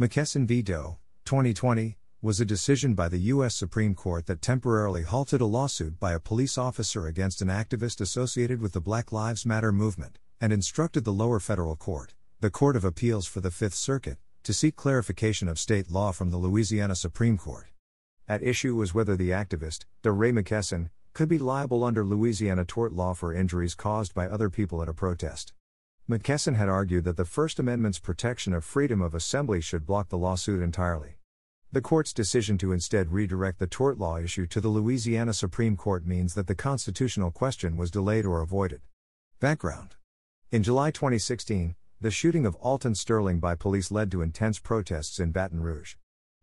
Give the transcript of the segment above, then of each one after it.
McKesson v. Doe, 2020, was a decision by the U.S. Supreme Court that temporarily halted a lawsuit by a police officer against an activist associated with the Black Lives Matter movement, and instructed the lower federal court, the Court of Appeals for the Fifth Circuit, to seek clarification of state law from the Louisiana Supreme Court. At issue was whether the activist, DeRay McKesson, could be liable under Louisiana tort law for injuries caused by other people at a protest. McKesson had argued that the First Amendment's protection of freedom of assembly should block the lawsuit entirely. The court's decision to instead redirect the tort law issue to the Louisiana Supreme Court means that the constitutional question was delayed or avoided. Background In July 2016, the shooting of Alton Sterling by police led to intense protests in Baton Rouge.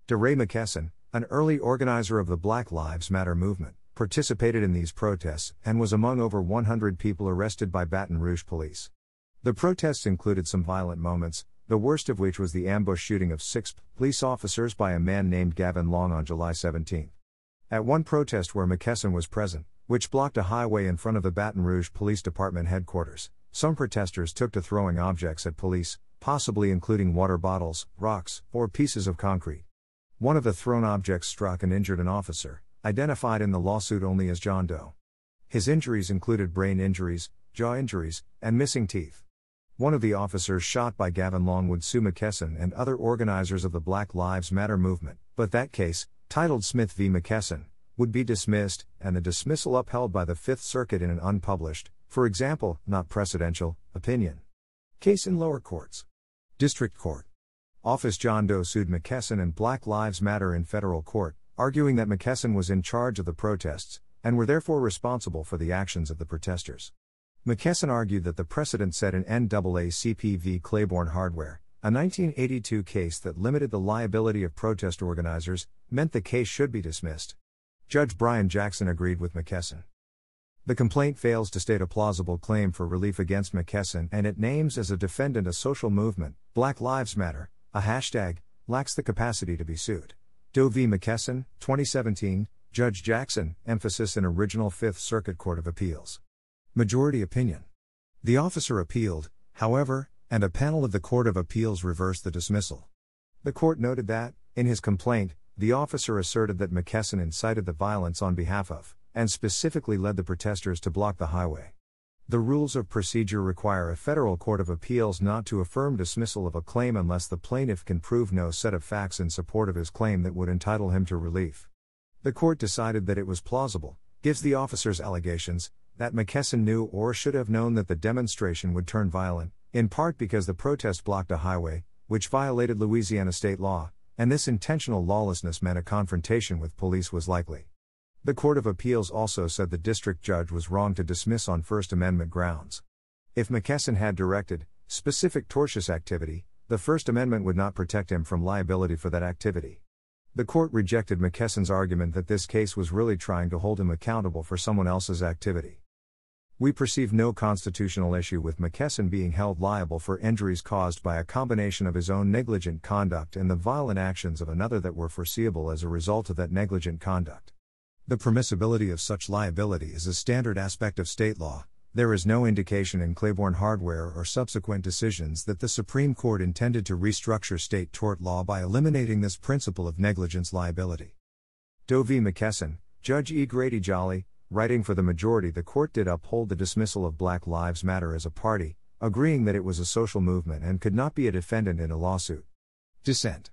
DeRay McKesson, an early organizer of the Black Lives Matter movement, participated in these protests and was among over 100 people arrested by Baton Rouge police. The protests included some violent moments, the worst of which was the ambush shooting of six police officers by a man named Gavin Long on July 17. At one protest where McKesson was present, which blocked a highway in front of the Baton Rouge Police Department headquarters, some protesters took to throwing objects at police, possibly including water bottles, rocks, or pieces of concrete. One of the thrown objects struck and injured an officer, identified in the lawsuit only as John Doe. His injuries included brain injuries, jaw injuries, and missing teeth. One of the officers shot by Gavin Long would sue McKesson and other organizers of the Black Lives Matter movement, but that case, titled Smith v. McKesson, would be dismissed, and the dismissal upheld by the Fifth Circuit in an unpublished, for example, not precedential, opinion. Case in lower courts. District Court. Office John Doe sued McKesson and Black Lives Matter in federal court, arguing that McKesson was in charge of the protests, and were therefore responsible for the actions of the protesters. McKesson argued that the precedent set in NAACP v. Claiborne Hardware, a 1982 case that limited the liability of protest organizers, meant the case should be dismissed. Judge Brian Jackson agreed with McKesson. The complaint fails to state a plausible claim for relief against McKesson and it names as a defendant a social movement, Black Lives Matter, a hashtag, lacks the capacity to be sued. Doe v. McKesson, 2017, Judge Jackson, emphasis in original Fifth Circuit Court of Appeals. Majority opinion. The officer appealed, however, and a panel of the Court of Appeals reversed the dismissal. The court noted that, in his complaint, the officer asserted that McKesson incited the violence on behalf of, and specifically led the protesters to block the highway. The rules of procedure require a federal court of appeals not to affirm dismissal of a claim unless the plaintiff can prove no set of facts in support of his claim that would entitle him to relief. The court decided that it was plausible, gives the officer's allegations, that McKesson knew or should have known that the demonstration would turn violent, in part because the protest blocked a highway, which violated Louisiana state law, and this intentional lawlessness meant a confrontation with police was likely. The Court of Appeals also said the district judge was wrong to dismiss on First Amendment grounds. If McKesson had directed specific tortious activity, the First Amendment would not protect him from liability for that activity. The court rejected McKesson's argument that this case was really trying to hold him accountable for someone else's activity. We perceive no constitutional issue with McKesson being held liable for injuries caused by a combination of his own negligent conduct and the violent actions of another that were foreseeable as a result of that negligent conduct. The permissibility of such liability is a standard aspect of state law. There is no indication in Claiborne Hardware or subsequent decisions that the Supreme Court intended to restructure state tort law by eliminating this principle of negligence liability. Doe v. McKesson, Judge E. Grady Jolly, writing for the majority, the court did uphold the dismissal of Black Lives Matter as a party, agreeing that it was a social movement and could not be a defendant in a lawsuit. Dissent.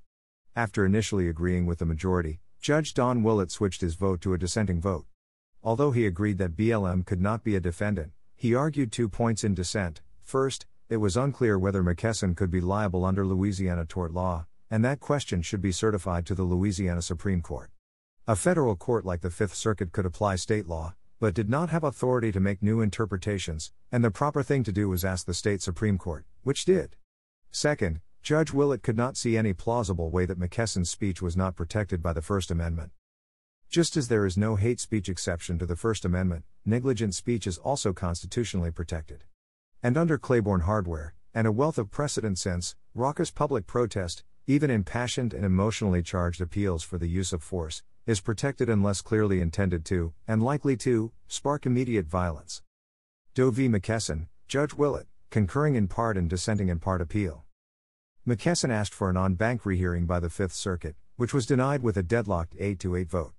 After initially agreeing with the majority, Judge Don Willett switched his vote to a dissenting vote. Although he agreed that BLM could not be a defendant, he argued two points in dissent. First, it was unclear whether McKesson could be liable under Louisiana tort law, and that question should be certified to the Louisiana Supreme Court. A federal court like the Fifth Circuit could apply state law, but did not have authority to make new interpretations, and the proper thing to do was ask the state Supreme Court, which did. Second, Judge Willett could not see any plausible way that McKesson's speech was not protected by the First Amendment. Just as there is no hate speech exception to the First Amendment, negligent speech is also constitutionally protected. And under Claiborne hardware, and a wealth of precedent since, raucous public protest, even impassioned and emotionally charged appeals for the use of force, is protected unless clearly intended to, and likely to, spark immediate violence. Doe v. McKesson, Judge Willett, concurring in part and dissenting in part appeal. McKesson asked for an en banc rehearing by the Fifth Circuit, which was denied with a deadlocked 8 to 8 vote.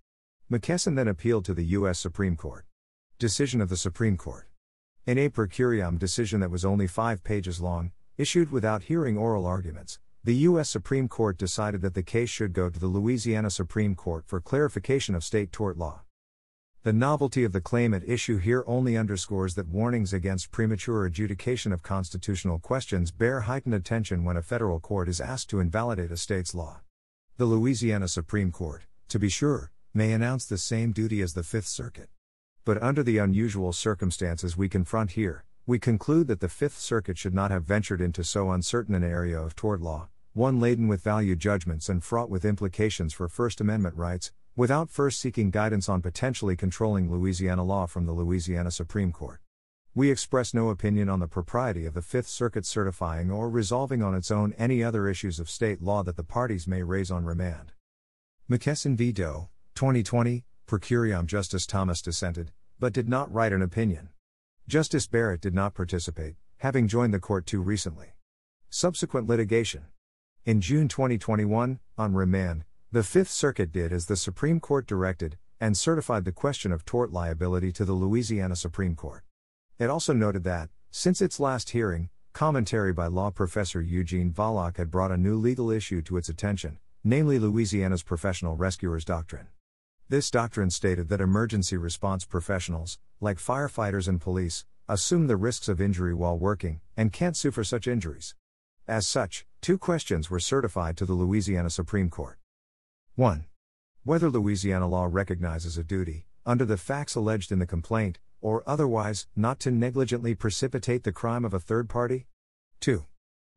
McKesson then appealed to the U.S. Supreme Court. Decision of the Supreme Court. In a per curiam decision that was only five pages long, issued without hearing oral arguments, the U.S. Supreme Court decided that the case should go to the Louisiana Supreme Court for clarification of state tort law. The novelty of the claim at issue here only underscores that warnings against premature adjudication of constitutional questions bear heightened attention when a federal court is asked to invalidate a state's law. The Louisiana Supreme Court, to be sure, may announce the same duty as the Fifth Circuit. But under the unusual circumstances we confront here, we conclude that the Fifth Circuit should not have ventured into so uncertain an area of tort law, one laden with value judgments and fraught with implications for First Amendment rights, without first seeking guidance on potentially controlling Louisiana law from the Louisiana Supreme Court. We express no opinion on the propriety of the Fifth Circuit certifying or resolving on its own any other issues of state law that the parties may raise on remand. McKesson v. Doe, 2020, per curiam Justice Thomas dissented, but did not write an opinion. Justice Barrett did not participate, having joined the court too recently. Subsequent litigation. In June 2021, on remand, the Fifth Circuit did as the Supreme Court directed, and certified the question of tort liability to the Louisiana Supreme Court. It also noted that, since its last hearing, commentary by law professor Eugene Volokh had brought a new legal issue to its attention, namely Louisiana's professional rescuers doctrine. This doctrine stated that emergency response professionals, like firefighters and police, assume the risks of injury while working, and can't sue for such injuries. As such, two questions were certified to the Louisiana Supreme Court. 1. Whether Louisiana law recognizes a duty, under the facts alleged in the complaint, or otherwise, not to negligently precipitate the crime of a third party? 2.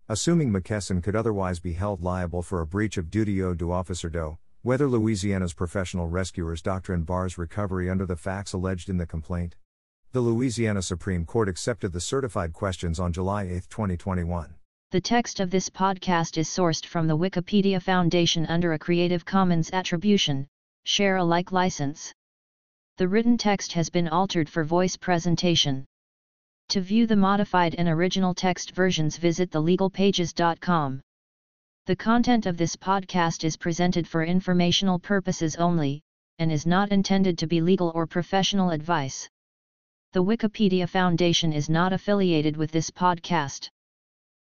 Assuming McKesson could otherwise be held liable for a breach of duty owed to Officer Doe, whether Louisiana's professional rescuers doctrine bars recovery under the facts alleged in the complaint. The Louisiana Supreme Court accepted the certified questions on July 8, 2021. The text of this podcast is sourced from the Wikimedia Foundation under a Creative Commons Attribution, Share Alike license. The written text has been altered for voice presentation. To view the modified and original text versions visit thelegalpages.com. The content of this podcast is presented for informational purposes only, and is not intended to be legal or professional advice. The Wikimedia Foundation is not affiliated with this podcast.